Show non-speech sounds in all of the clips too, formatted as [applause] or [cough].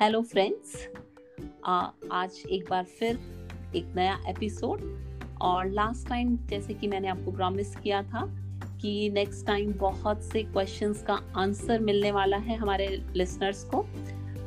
Hello friends आज एक बार फिर एक नया एपिसोड और लास्ट टाइम जैसे कि मैंने आपको प्रॉमिस किया था कि नेक्स्ट टाइम बहुत से क्वेश्चंस का आंसर मिलने वाला है हमारे लिसनर्स को।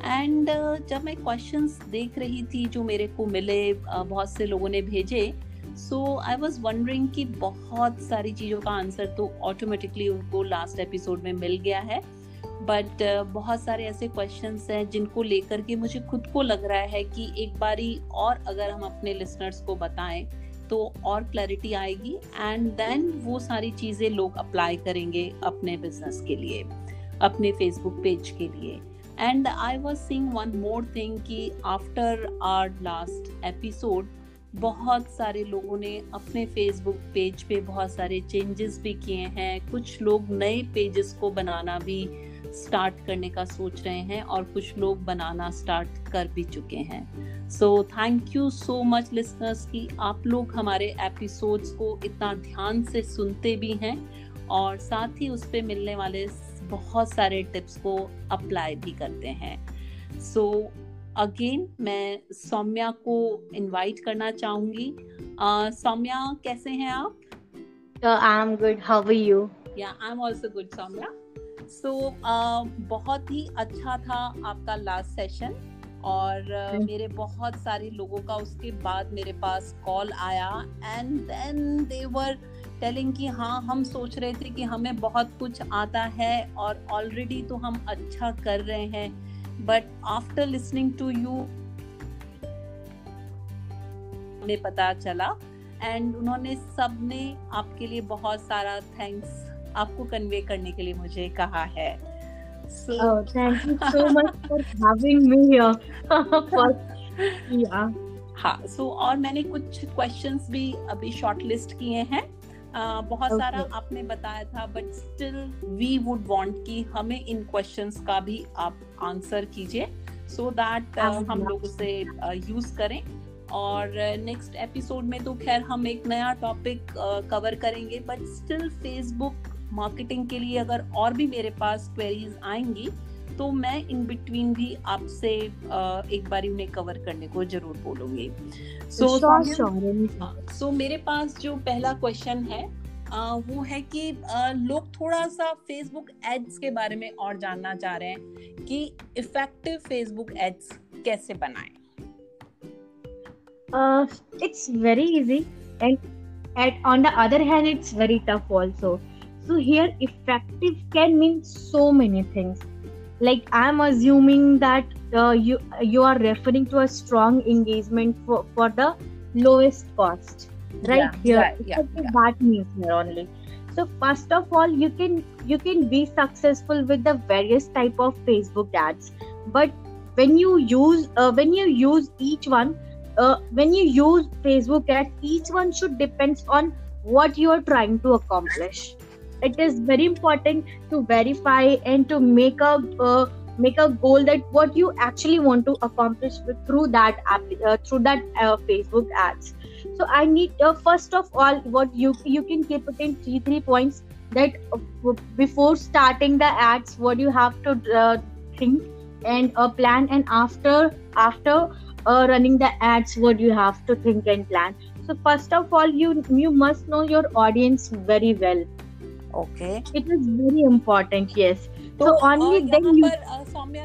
एंड uh, जब मैं क्वेश्चंस देख रही थी जो मेरे को मिले uh, बहुत से लोगों ने भेजे सो आई वॉज़ वंडरिंग कि बहुत सारी चीज़ों का आंसर तो ऑटोमेटिकली उनको लास्ट एपिसोड में मिल गया है। बट uh, बहुत सारे ऐसे क्वेश्चंस हैं जिनको लेकर के मुझे खुद को लग रहा है कि एक बारी और अगर हम अपने लिसनर्स को बताएँ तो और क्लैरिटी आएगी एंड देन वो सारी चीज़ें लोग अप्लाई करेंगे अपने बिज़नेस के लिए अपने फेसबुक पेज के लिए. And I was seeing one more thing कि आफ्टर आर लास्ट एपिसोड बहुत सारे लोगों ने अपने फेसबुक पेज पे बहुत सारे चेंजेस भी किए हैं कुछ लोग नए पेजेस को बनाना भी स्टार्ट करने का सोच रहे हैं और कुछ लोग बनाना स्टार्ट कर भी चुके हैं। So thank you so much listeners कि आप लोग हमारे एपिसोड्स को इतना ध्यान से सुनते भी हैं और साथ ही उस पर मिलने वाले बहुत सारे टिप्स को अप्लाई भी करते हैं। सो so, अगेन मैं सौम्या को इनवाइट करना चाहूँगी। सौम्या कैसे हैं आप? I am good how are you yeah I am also good Saumya. So so, uh, बहुत ही अच्छा था आपका लास्ट सेशन और uh, मेरे बहुत सारे लोगों का उसके बाद मेरे पास कॉल आया and then they were telling कि हाँ हम सोच रहे थे कि हमें बहुत कुछ आता है और ऑलरेडी तो हम अच्छा कर रहे हैं। But after listening to you हमें पता चला एंड उन्होंने सबने आपके लिए बहुत सारा थैंक्स आपको कन्वे करने के लिए मुझे कहा है। So, oh, thank you so much for having me here. [laughs] For yeah. हाँ सो so, और मैंने कुछ क्वेश्चंस भी अभी शॉर्टलिस्ट किए हैं। Uh, बहुत okay. सारा आपने बताया था but still we would want कि हमें इन क्वेश्चंस का भी आप आंसर कीजिए सो दैट हम लोग उसे यूज़ uh, करें। और नेक्स्ट uh, एपिसोड में तो खैर हम एक नया टॉपिक कवर करेंगे बट स्टिल फेसबुक मार्केटिंग के लिए अगर और भी मेरे पास क्वेरीज आएँगी तो मैं इन बिटवीन भी आपसे एक बार उन्हें कवर करने को ज़रूर बोलूँगी। सो so, हाँ, so, मेरे पास जो पहला क्वेश्चन है वो है कि लोग थोड़ा सा फेसबुक एड्स के बारे में और जानना चाह रहे हैं कि इफ़ेक्टिव फेसबुक एड्स कैसे बनाएँ। It's very easy and at on the other hand it's very tough also so here effective can mean so many things. Like i'm assuming that uh, you you are referring to a strong engagement for for the lowest cost right yeah, here? yeah, yeah, yeah. that means here only. So first of all you can you can be successful with the various type of facebook ads. But when you use uh, when you use each one uh, when you use facebook ads each one should depends on what you are trying to accomplish it is very important to verify and to make a uh, make a goal that what you actually want to accomplish through that app uh, through that uh, facebook ads. So i need uh, first of all what you you can keep it in three three points that uh, before starting the ads what you have to uh, think and uh, plan and after after running the ads what you have to think and plan. So first of all you you must know your audience very well okay it is very important yes. so, so only then you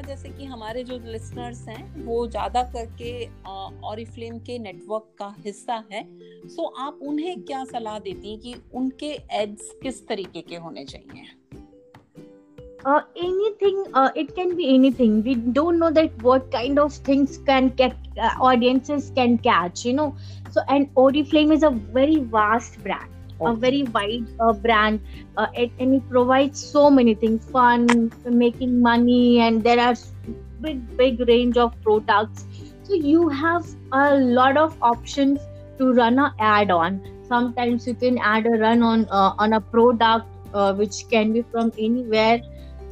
जैसे कि हमारे जो listeners हैं वो ज़्यादा करके Oriflame के network का हिस्सा है। So आप उन्हें क्या सलाह देती हैं कि उनके एड्स किस तरीके के होने चाहिए? Anything it can be anything we don't know that what kind of things can get audiences can catch you know so and Oriflame is a very vast brand a very wide uh, brand uh, it, and it provides so many things fun making money and there are big big range of products. So you have a lot of options to run a ad on. Sometimes you can add a run on uh, on a product uh, which can be from anywhere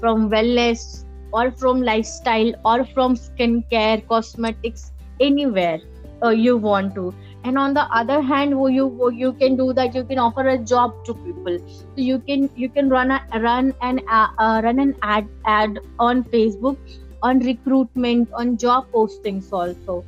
from wellness or from lifestyle or from skincare cosmetics anywhere uh, you want to and on the other hand you you can do that. You can offer a job to people. So you can you can run a run an uh, run an ad ad on facebook on recruitment on job postings also.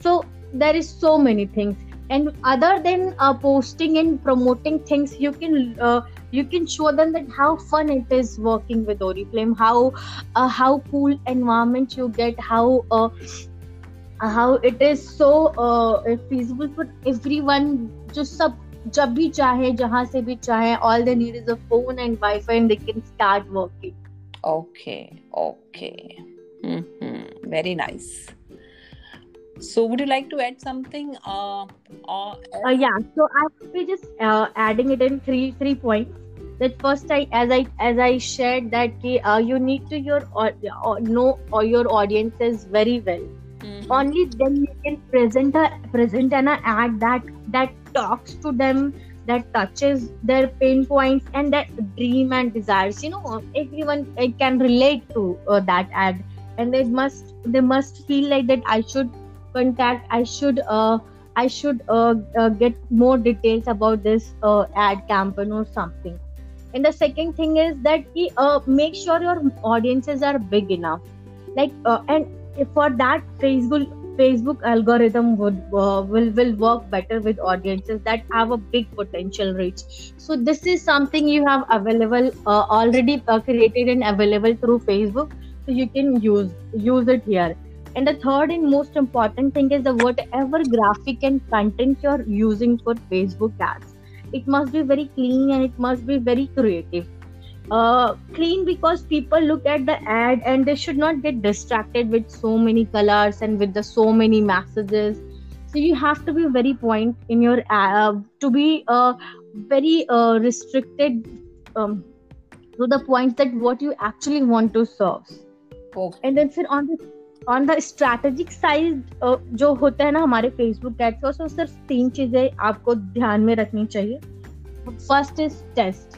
So there is so many things. And other than uh, posting and promoting things you can uh, you can show them that how fun it is working with oriflame how uh, how cool environment you get how uh, how it is so uh, feasible for everyone जो सब जब भी चाहे जहां से भी चाहे all they need is a phone and Wi-Fi and they can start working. Okay, okay. Mm-hmm. Very nice. So, would you like to add something? Uh, uh, uh yeah. So I will be just uh, adding it in three three points. That first, I as I as I shared that uh, you need to your uh, know or your audiences very well. Mm-hmm. Only then you can present a present an ad that that talks to them that touches their pain points and their dream and desires. You know everyone can relate to uh, that ad. And they must they must feel like that i should contact i should uh, i should uh, uh, get more details about this uh, ad campaign or something. And the second thing is that uh, make sure your audiences are big enough. Like and for that facebook Facebook algorithm would uh, will will work better with audiences that have a big potential reach. So this is something you have available uh, already uh, created and available through Facebook, so you can use use it here. And the third and most important thing is the whatever graphic and content you're using for Facebook ads, it must be very clean and it must be very creative uh, clean because people look at the ad and they should not get distracted with so many colors and with the so many messages so you have to be very point in your uh, to be uh, very uh, restricted um, to the point that what you actually want to serve okay. and then फिर on the on the strategic side जो होता है ना हमारे Facebook ads उसमें सिर्फ तीन चीजें आपको ध्यान में रखनी चाहिए फर्स्ट इज टेस्ट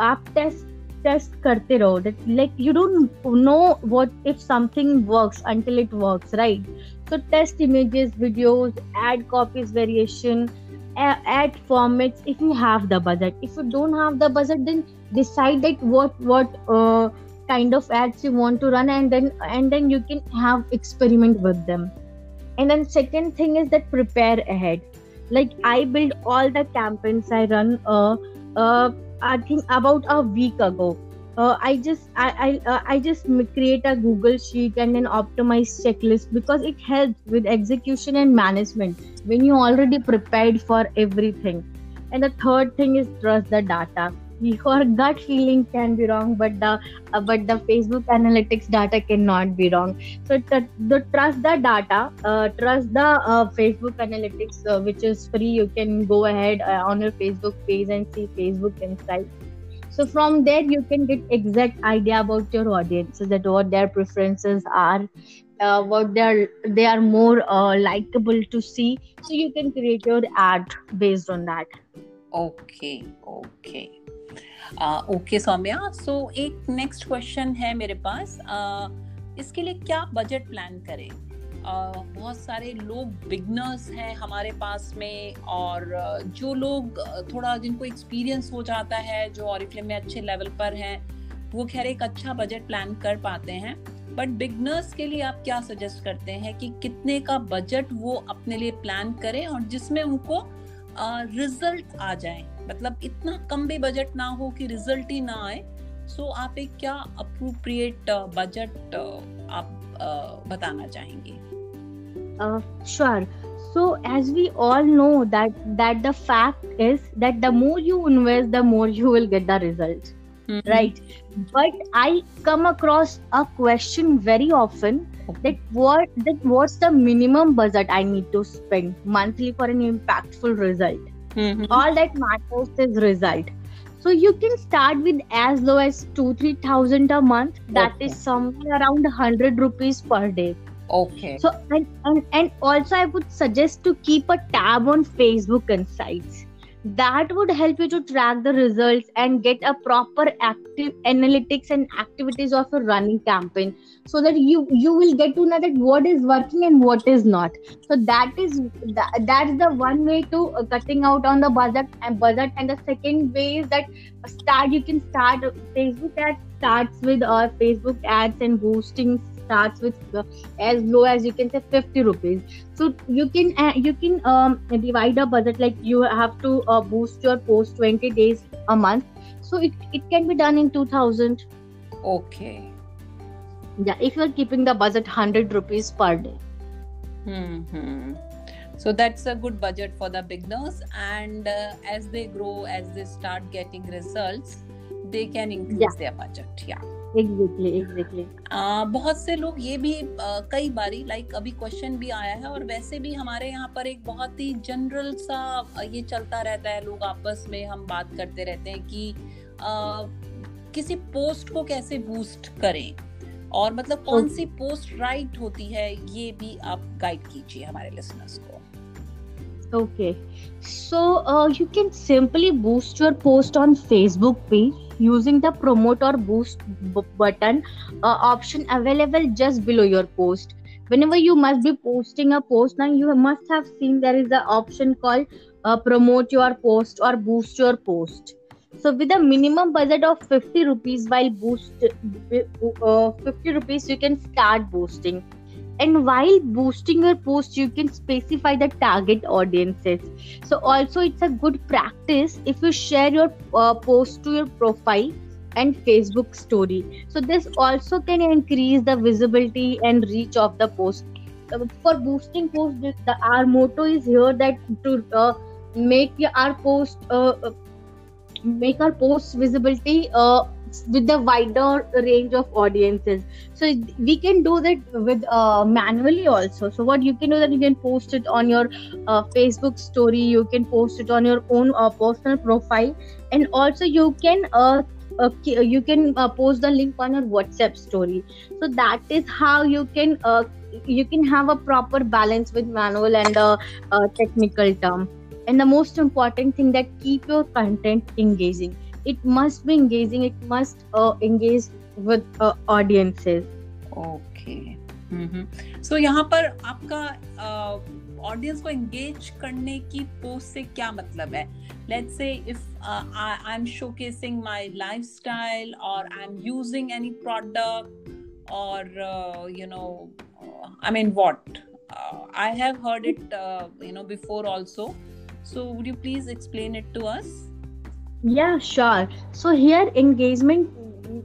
आप टेस्ट टेस्ट करते रहो like you don't know what if something works until it works right so test images videos add copies variation add formats if you have the budget if you don't have the budget then decide that what what uh, kind of ads you want to run and then and then you can have experiment with them and then second thing is that prepare ahead like i build all the campaigns i run uh, uh, I think about a week ago. Uh, I just I I, uh, I just create a Google sheet and an optimized checklist because it helps with execution and management when you already prepared for everything. And the third thing is trust the data [laughs] your gut feeling can be wrong but the uh, but the facebook analytics data cannot be wrong. So the, the trust the data uh, trust the uh, facebook analytics uh, which is free. You can go ahead uh, on your facebook page and see facebook insights so from there you can get exact idea about your audiences that what their preferences are uh, what they're they are more likable to see. So you can create your ad based on that. Okay okay okay Saumya. So एक next question है मेरे पास। uh, इसके लिए क्या budget plan करें? Uh, बहुत सारे लोग बिगनर्स हैं हमारे पास में और uh, जो लोग थोड़ा जिनको एक्सपीरियंस हो जाता है जो ऑरिफ्लेम में अच्छे लेवल पर हैं वो खैर एक अच्छा बजट प्लान कर पाते हैं। बट बिगनर्स के लिए आप क्या सजेस्ट करते हैं कि कितने का बजट वो अपने लिए प्लान करें और जिसमें उनको रिज़ल्ट आ जाए? मतलब इतना कम भी बजट ना हो कि रिज़ल्ट ही ना आए। सो आप एक क्या अप्रोप्रिएट बजट uh, uh, आप uh, बताना चाहेंगे? Sure so as we all know that that the fact is that the more you invest the more you will get the result right but I come across a question very often that what that what's the minimum budget I need to spend monthly for an impactful result Mm-hmm. All that matters is result. So you can start with as low as two three thousand a month. That okay. is somewhere around hundred rupees per day. Okay. So and, and and also I would suggest to keep a tab on Facebook Insights that would help you to track the results and get a proper active analytics and activities of a running campaign so that you you will get to know that what is working and what is not. So that is that, that's the one way to uh, cutting out on the budget and budget. And the second way is that start you can start facebook ads starts with uh, facebook ads and boosting starts with uh, as low as you can say 50 rupees. So you can uh, you can um, divide a budget like you have to uh, boost your post 20 days a month. So it, it can be done in 2000 okay. Yeah if you're keeping the budget 100 rupees per day. Hmm so that's a good budget for the beginners and uh, as they grow as they start getting results they can increase Yeah. their budget. Yeah exactly exactly बहुत से लोग ये भी कई बारी like अभी question भी आया है और वैसे भी हमारे यहाँ पर एक बहुत ही जनरल सा ये चलता रहता है लोग आपस में हम बात करते रहते हैं कि किसी पोस्ट को कैसे बूस्ट करें? और मतलब कौन सी पोस्ट राइट होती है ये भी आप गाइड कीजिए हमारे लिसनर्स को। Okay, so uh, you can simply boost your post on Facebook page. Using the promote or boost b- button uh, option available just below your post. Whenever you must be posting a post, now you must have seen there is an option called uh, promote your post or boost your post. So with a minimum budget of 50 rupees while boost uh, 50 rupees you can start boosting and while boosting your post you can specify the target audiences. So also it's a good practice if you share your uh, post to your profile and facebook story. So this also can increase the visibility and reach of the post. Uh, for boosting post the, our motto is here that to uh, make our post uh, uh, make our post visibility uh, with the wider range of audiences. So we can do that with uh, manually also. So what you can do that you can post it on your uh, facebook story you can post it on your own uh, personal profile. And also you can uh, uh, you can uh, post the link on your whatsapp story. So that is how you can uh, you can have a proper balance with manual and uh, uh, technical term. And the most important thing that keep your content engaging it must be engaging it must uh, engage with uh, audiences. Okay so यहाँ पर आपका audience को engage करने की post से क्या मतलब है? Let's say if I am showcasing my lifestyle और I am using any product और you know I mean what I have heard it you know before also so would you please explain it to us? yeah sure. So here engagement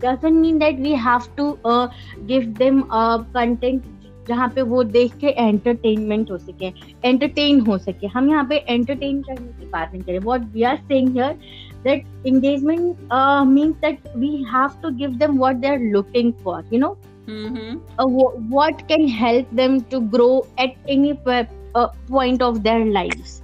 doesn't mean that we have to uh, give them a uh, content जहाँ पे वो देख के entertainment हो सके entertain हो सके। हम यहाँ पे एंटरटेन करने की बात नहीं करें। What we are saying that engagement mean that we have to give them what they are looking for you know what can help them to grow at any point of their life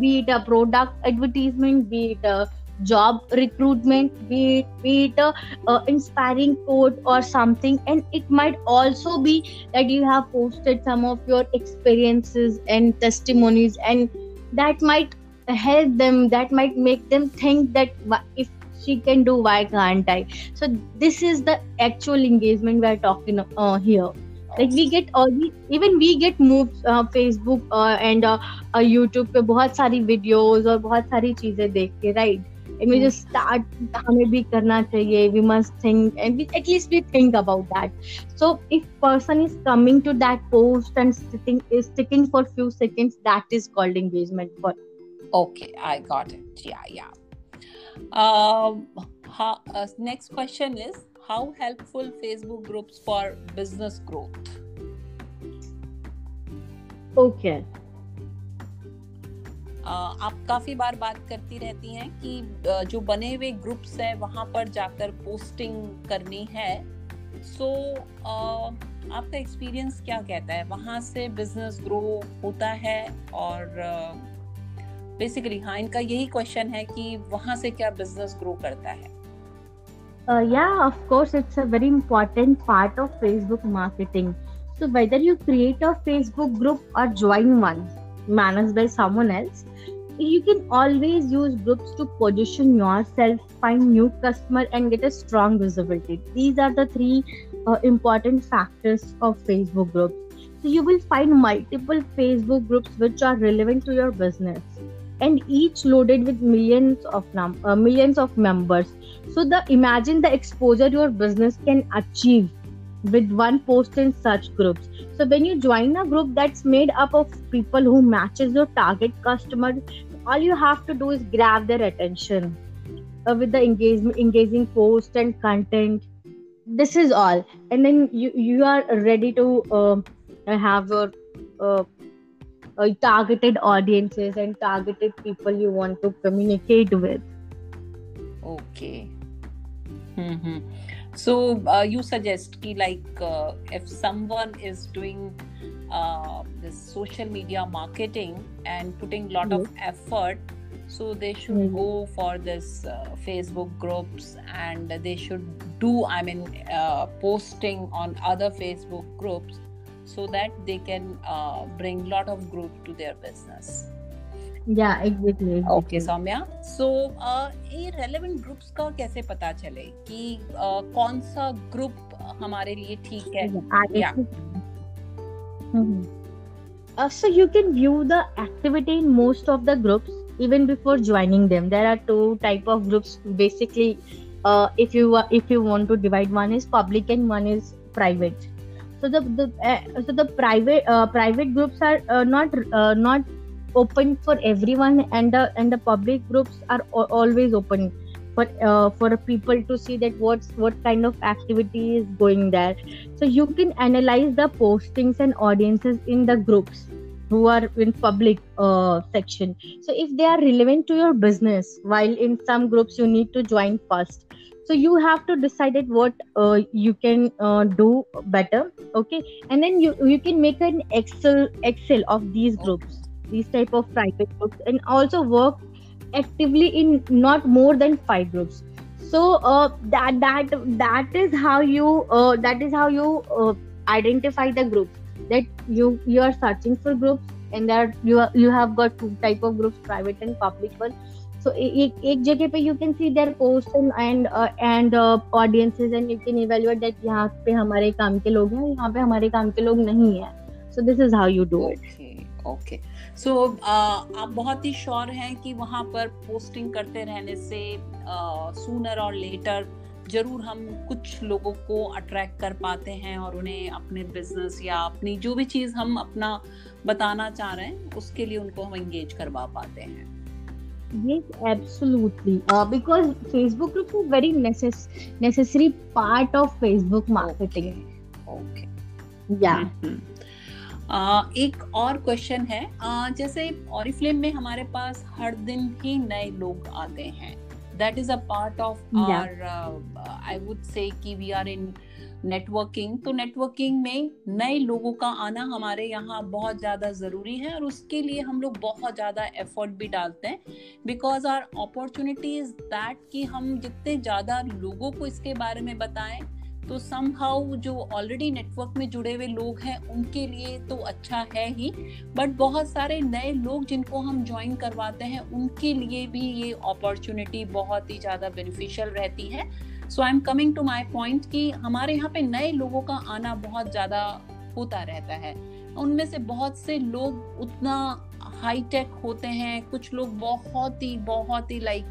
be it a product advertisement be it a a product advertisement be it a job recruitment be it, be it a uh, inspiring quote or something and it might also be that you have posted some of your experiences and testimonies and that might help them that might make them think that wh- if she can do why can't i so this is the actual engagement we are talking uh, here like we get all the even we get moved uh, facebook uh, and uh, uh, youtube पे बहुत सारी videos और बहुत सारी चीजें देख के right And we just start हमें भी करना चाहिए we must think and we at least we think about that so if person is coming to that post and sitting is sitting for few seconds that is called engagement for okay I got it yeah yeah next question is how helpful Facebook groups for business growth okay okay. आप काफ़ी बार बात करती रहती हैं कि जो बने हुए ग्रुप्स हैं वहाँ पर जाकर पोस्टिंग करनी है। सो so, आपका एक्सपीरियंस क्या कहता है? वहाँ से बिज़नेस ग्रो होता है और बेसिकली हाँ इनका यही क्वेश्चन है कि वहाँ से क्या बिज़नेस ग्रो करता है? Yeah it's a very important part of Facebook marketing so whether you create a Facebook group और join one manage by someone else you can always use groups to position yourself, find new customer, and get a strong visibility. These are the three uh, important factors of Facebook groups. So, you will find multiple Facebook groups which are relevant to your business, and each loaded with millions of num- uh, millions of members so the imagine the exposure your business can achieve with one post in such groups so when you join a group that's made up of people who matches your target customer all you have to do is grab their attention uh, with the engagement engaging post and content. This is all. And then you you are ready to uh, have your uh, targeted audiences and targeted people you want to communicate with. Okay mm-hmm. so uh, you suggest ki like uh, if someone is doing uh, this social media marketing and putting a lot yes. of effort so they should mm-hmm. go for this uh, facebook groups and they should do i mean uh, posting on other facebook groups so that they can uh, bring lot of growth to their business yeah exactly, exactly. okay soumya so ये relevant groups का कैसे पता चले कि uh, कौन सा group हमारे लिए ठीक है yeah. Mm-hmm. Uh, so you can view the activity in most of the groups even before joining them there are two type of groups basically uh, if you if you want to divide one is public and one is private so the, the uh, so the private uh, private groups are uh, not uh, not open for everyone and the and the public groups are always open for uh, for people to see that what's what kind of activity is going there. So you can analyze the postings and audiences in the groups who are in public uh, section. So if they are relevant to your business while in some groups you need to join first. So you have to decide what uh, you can uh, do better okay? And then you you can make an excel excel of these groups these type of private groups and also work actively in not more than five groups so uh, that that that is how you uh, that is how you uh, identify the groups that you you are searching for groups and that you are, you have got two type of groups private and public one so एक एक जगह पे you can see their posts and and uh, and uh, audiences and you can evaluate that यहाँ पे हमारे काम के लोग हैं यहाँ पे हमारे काम के लोग नहीं है so this is how you do it okay so आप बहुत ही श्योर हैं कि वहाँ पर पोस्टिंग करते रहने से सूनर और लेटर ज़रूर हम कुछ लोगों को अट्रैक्ट कर पाते हैं और उन्हें अपने बिज़नेस या अपनी जो भी चीज़ हम अपना बताना चाह रहे हैं उसके लिए उनको हम एंगेज करवा पाते हैं Yes, absolutely. Uh, because Facebook groups is very necess- necessary part of Facebook marketing. Okay. okay. Yeah. Mm-hmm. एक और क्वेश्चन है। जैसे ऑरिफ्लेम में हमारे पास हर दिन ही नए लोग आते हैं। A part of yeah. our uh, i would say कि we are in नेटवर्किंग तो नेटवर्किंग में नए लोगों का आना हमारे यहाँ बहुत ज़्यादा ज़रूरी है और उसके लिए हम लोग बहुत ज़्यादा एफर्ट भी डालते हैं। Because our opportunity is that कि हम जितने ज़्यादा लोगों को इसके बारे में बताएँ तो समहाउ जो ऑलरेडी नेटवर्क में जुड़े हुए लोग हैं, उनके लिए तो अच्छा है ही। बट बहुत सारे नए लोग जिनको हम ज्वाइन करवाते हैं, उनके लिए भी ये अपॉर्चुनिटी बहुत ही ज़्यादा बेनिफिशियल रहती है। So I am coming to my point कि हमारे यहाँ पे नए लोगों का आना बहुत ज़्यादा होता रहता है। उनमें से बहुत से लोग उतना हाईटेक होते हैं, कुछ लोग बहुत ही बहुत ही लाइक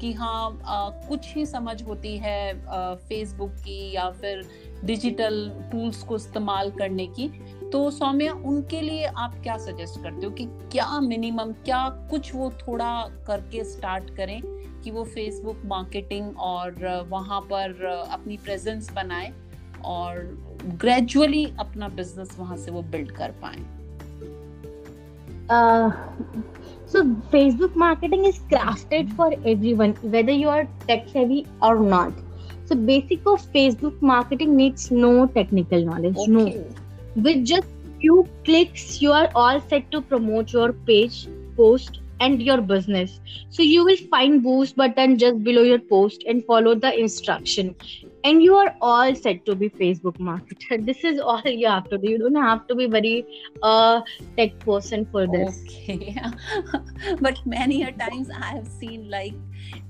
कि हाँ आ, कुछ ही समझ होती है फेसबुक की या फिर डिजिटल टूल्स को इस्तेमाल करने की। तो सौम्या उनके लिए आप क्या सजेस्ट करते हो कि क्या मिनिमम क्या कुछ वो थोड़ा करके स्टार्ट करें कि वो फेसबुक मार्केटिंग और वहाँ पर अपनी प्रेजेंस बनाए और ग्रेजुअली अपना बिज़नेस वहाँ से वो बिल्ड कर पाए? So facebook marketing is crafted for everyone whether you are tech savvy or not so basic of facebook marketing needs no technical knowledge okay. no with just few clicks you are all set to promote your page post and your business. So you will find boost button just below your post and follow the instruction. And you are all set to be Facebook marketer. [laughs] This is all you have to do. You don't have to be very uh tech person for this. Okay. [laughs] but many a times I have seen like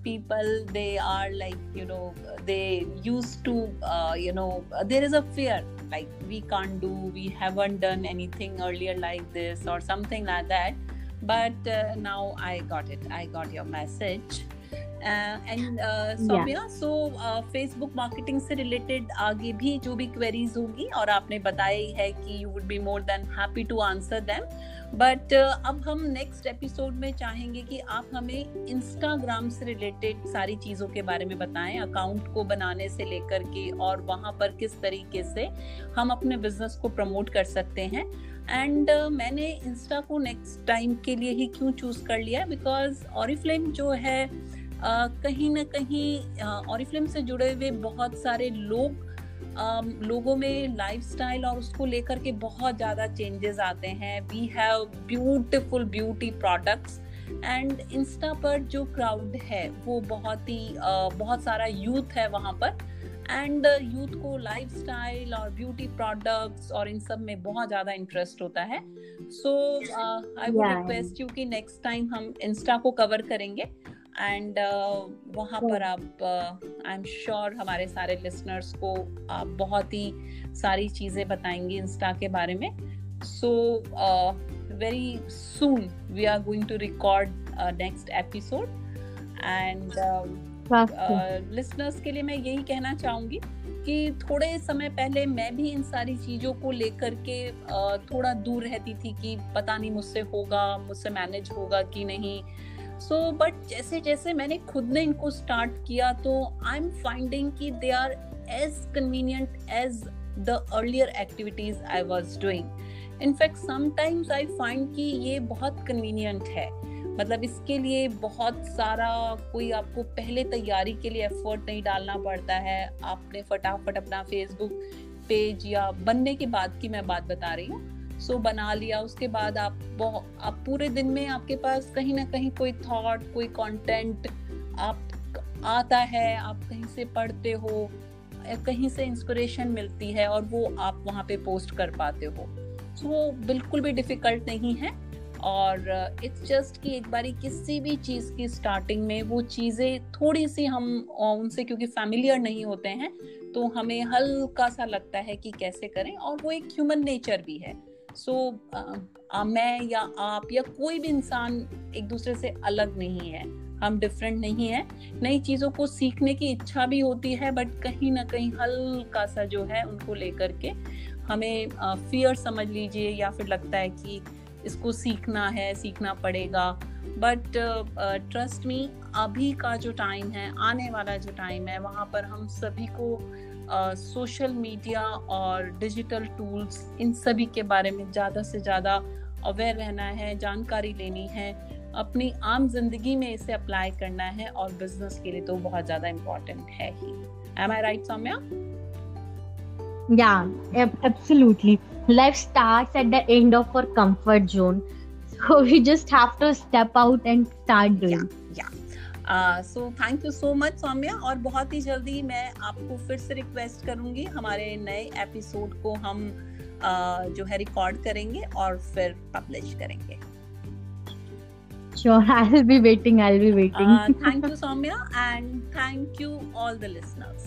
people they are like you know they used to uh, you know there is a fear like we can't do we haven't done anything earlier like this or something like that but uh, now i got it i got your message and Saumya so Facebook marketing से related आगे भी जो भी queries होंगी और आपने बताया ही है कि you would be more than happy to answer them but अब हम नेक्स्ट एपिसोड में चाहेंगे कि आप हमें इंस्टाग्राम से रिलेटेड सारी चीज़ों के बारे में बताएँ अकाउंट को बनाने से लेकर के और वहाँ पर किस तरीके से हम अपने बिज़नेस को प्रमोट कर सकते हैं. एंड uh, मैंने इंस्टा को नेक्स्ट टाइम के लिए ही क्यों चूज़ कर लिया बिकॉज़ ऑरिफ्लेम जो है uh, कहीं ना कहीं ऑरिफ्लेम से जुड़े हुए बहुत सारे लोग लोगों में लाइफस्टाइल और उसको लेकर के बहुत ज़्यादा चेंजेस आते हैं। We have beautiful beauty products and Insta पर जो क्राउड है वो बहुत ही बहुत सारा यूथ है वहाँ पर। एंड यूथ को लाइफस्टाइल और ब्यूटी प्रोडक्ट्स और इन सब में बहुत ज़्यादा इंटरेस्ट होता है। So I would request you कि नेक्स्ट टाइम हम इंस्टा को कवर करेंगे। एंड uh, वहाँ पर आप आई एम श्योर हमारे सारे लिसनर्स को आप बहुत ही सारी चीज़ें बताएँगे इंस्टा के बारे में। So very soon we are going to record next episode and listeners के लिए मैं यही कहना चाहूँगी कि थोड़े समय पहले मैं भी इन सारी चीज़ों को लेकर के uh, थोड़ा दूर रहती थी कि पता नहीं मुझसे होगा मुझसे मैनेज होगा कि नहीं। सो बट जैसे जैसे मैंने खुद ने इनको स्टार्ट किया तो आई एम फाइंडिंग कि they are as convenient as the earlier activities I was doing in fact sometimes I find कि ये बहुत कन्वीनियंट है। मतलब इसके लिए बहुत सारा कोई आपको पहले तैयारी के लिए एफर्ट नहीं डालना पड़ता है। आपने फटाफट अपना फेसबुक पेज या बनने के बाद की मैं बात बता रही हूँ। सो बना लिया उसके बाद आप आप पूरे दिन में आपके पास कहीं ना कहीं कोई थॉट कोई कंटेंट आप आता है आप कहीं से पढ़ते हो कहीं से इंस्पिरेशन मिलती है और वो आप वहाँ पे पोस्ट कर पाते हो। सो so, बिल्कुल भी डिफ़िकल्ट नहीं है और इट्स जस्ट कि एक बारी किसी भी चीज़ की स्टार्टिंग में वो चीज़ें थोड़ी सी हम उनसे क्योंकि फैमिलियर नहीं होते हैं तो हमें हल्का सा लगता है कि कैसे करें और वो एक ह्यूमन नेचर भी है। सो so, uh, मैं या आप या कोई भी इंसान एक दूसरे से अलग नहीं है। हम डिफरेंट नहीं है। नई चीज़ों को सीखने की इच्छा भी होती है बट कहीं ना कहीं हल्का सा जो है उनको लेकर के हमें फियर uh, समझ लीजिए या फिर लगता है कि इसको सीखना है सीखना पड़ेगा। बट ट्रस्ट मी अभी का जो टाइम है आने वाला जो टाइम है वहाँ पर हम सभी को सोशल मीडिया और डिजिटल टूल्स इन सभी के बारे में ज़्यादा से ज़्यादा अवेयर रहना है जानकारी लेनी है अपनी आम ज़िंदगी में इसे अप्लाई करना है और बिज़नेस के लिए तो बहुत ज़्यादा इम्पोर्टेंट है ही am I right Saumya Yeah, absolutely. life starts at the end of our comfort zone [laughs] so we just have to step out and start doing yeah. So thank you so much Saumya और बहुत ही जल्दी मैं आपको फिर से request करूँगी हमारे नए एपिसोड को हम uh, जो है रिकॉर्ड करेंगे और फिर पब्लिश करेंगे Sure, I'll be waiting. I'll be waiting. uh, thank you, Soumya, and thank you, all the listeners.